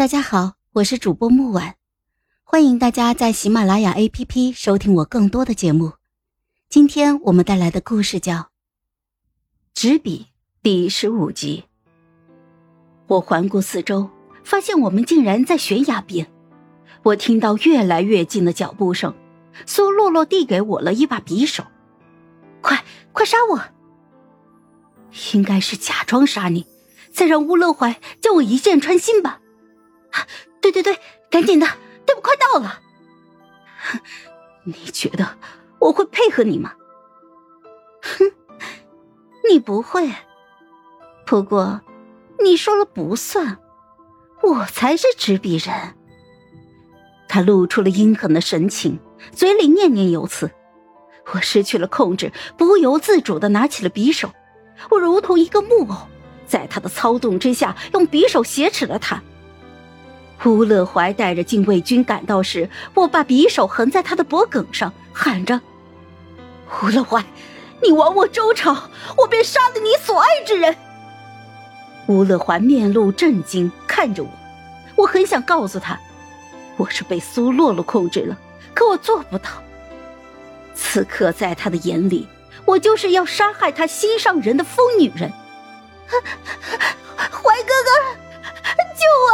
大家好，我是主播木婉，欢迎大家在喜马拉雅 APP 收听我更多的节目。今天我们带来的故事叫《纸笔》第十五集。我环顾四周，发现我们竟然在悬崖边。我听到越来越近的脚步声，苏洛洛递给我了一把匕首，快快杀我！应该是假装杀你，再让乌乐怀将我一箭穿心吧。对对对，赶紧的，队伍快到了。你觉得我会配合你吗？哼，你不会。不过，你说了不算，我才是执笔人。他露出了阴狠的神情，嘴里念念有词。我失去了控制，不由自主的拿起了匕首。我如同一个木偶，在他的操纵之下，用匕首挟持了他。乌乐怀带着禁卫军赶到时，我把匕首横在他的脖颈上，喊着：“乌乐怀，你亡我周朝，我便杀了你所爱之人。”乌乐怀面露震惊，看着我。我很想告诉他，我是被苏洛洛控制了，可我做不到。此刻，在他的眼里，我就是要杀害他心上人的疯女人。怀哥哥，救我！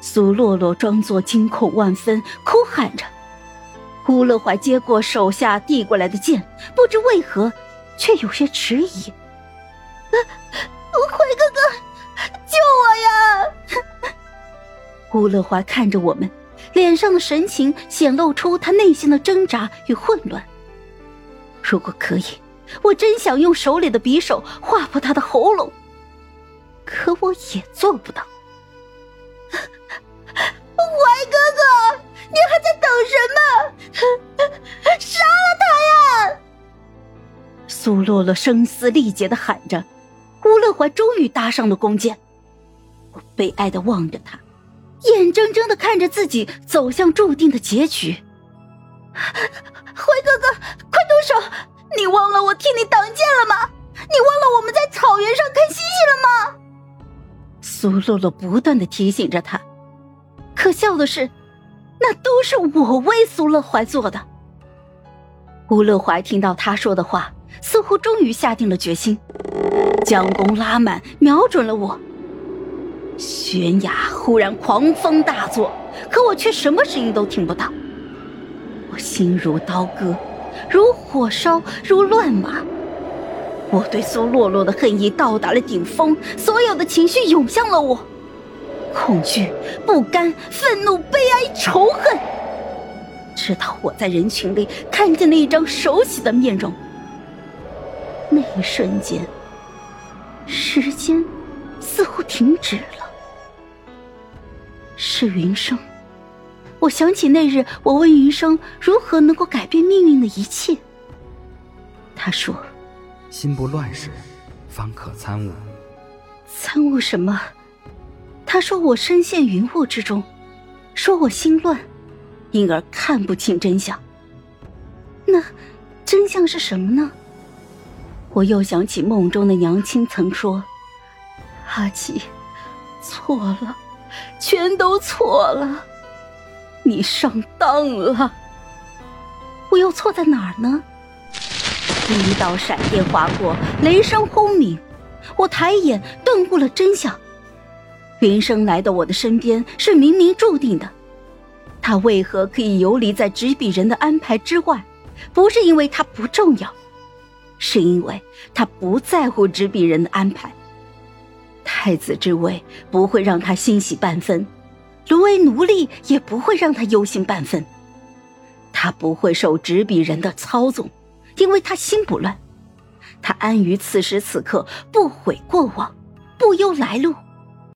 苏洛洛装作惊恐万分，哭喊着。乌乐怀接过手下递过来的剑，不知为何，却有些迟疑。怀哥哥，救我呀！乌乐怀看着我们，脸上的神情显露出他内心的挣扎与混乱。如果可以，我真想用手里的匕首划破他的喉咙。可我也做不到，你还在等什么？杀了他呀！苏洛洛声嘶力竭的喊着。乌乐怀终于搭上了弓箭，我悲哀的望着他，眼睁睁的看着自己走向注定的结局。怀哥哥，快动手！你忘了我替你挡箭了吗？你忘了我们在草原上看星星了吗？苏洛洛不断的提醒着他，可笑的是，那都是我为苏乐怀做的。吴乐怀听到他说的话，似乎终于下定了决心，将弓拉满，瞄准了我。悬崖忽然狂风大作，可我却什么声音都听不到。我心如刀割，如火烧，如乱麻。我对苏洛洛的恨意到达了顶峰，所有的情绪涌向了我：恐惧、不甘、愤怒、悲哀、仇恨。直到我在人群里看见了一张熟悉的面容，那一瞬间，时间似乎停止了。是云生。我想起那日我问云生如何能够改变命运的一切，他说。心不乱时，方可参悟。参悟什么？他说我身陷云雾之中，说我心乱，因而看不清真相。那真相是什么呢？我又想起梦中的娘亲曾说：“阿奇，错了，全都错了，你上当了。”我又错在哪儿呢？一道闪电划过，雷声轰鸣。我抬眼顿悟了真相：云生来到我的身边是冥冥注定的。他为何可以游离在执笔人的安排之外？不是因为他不重要，是因为他不在乎执笔人的安排。太子之位不会让他欣喜半分，沦为奴隶也不会让他忧心半分。他不会受执笔人的操纵。因为他心不乱，他安于此时此刻，不悔过往，不忧来路。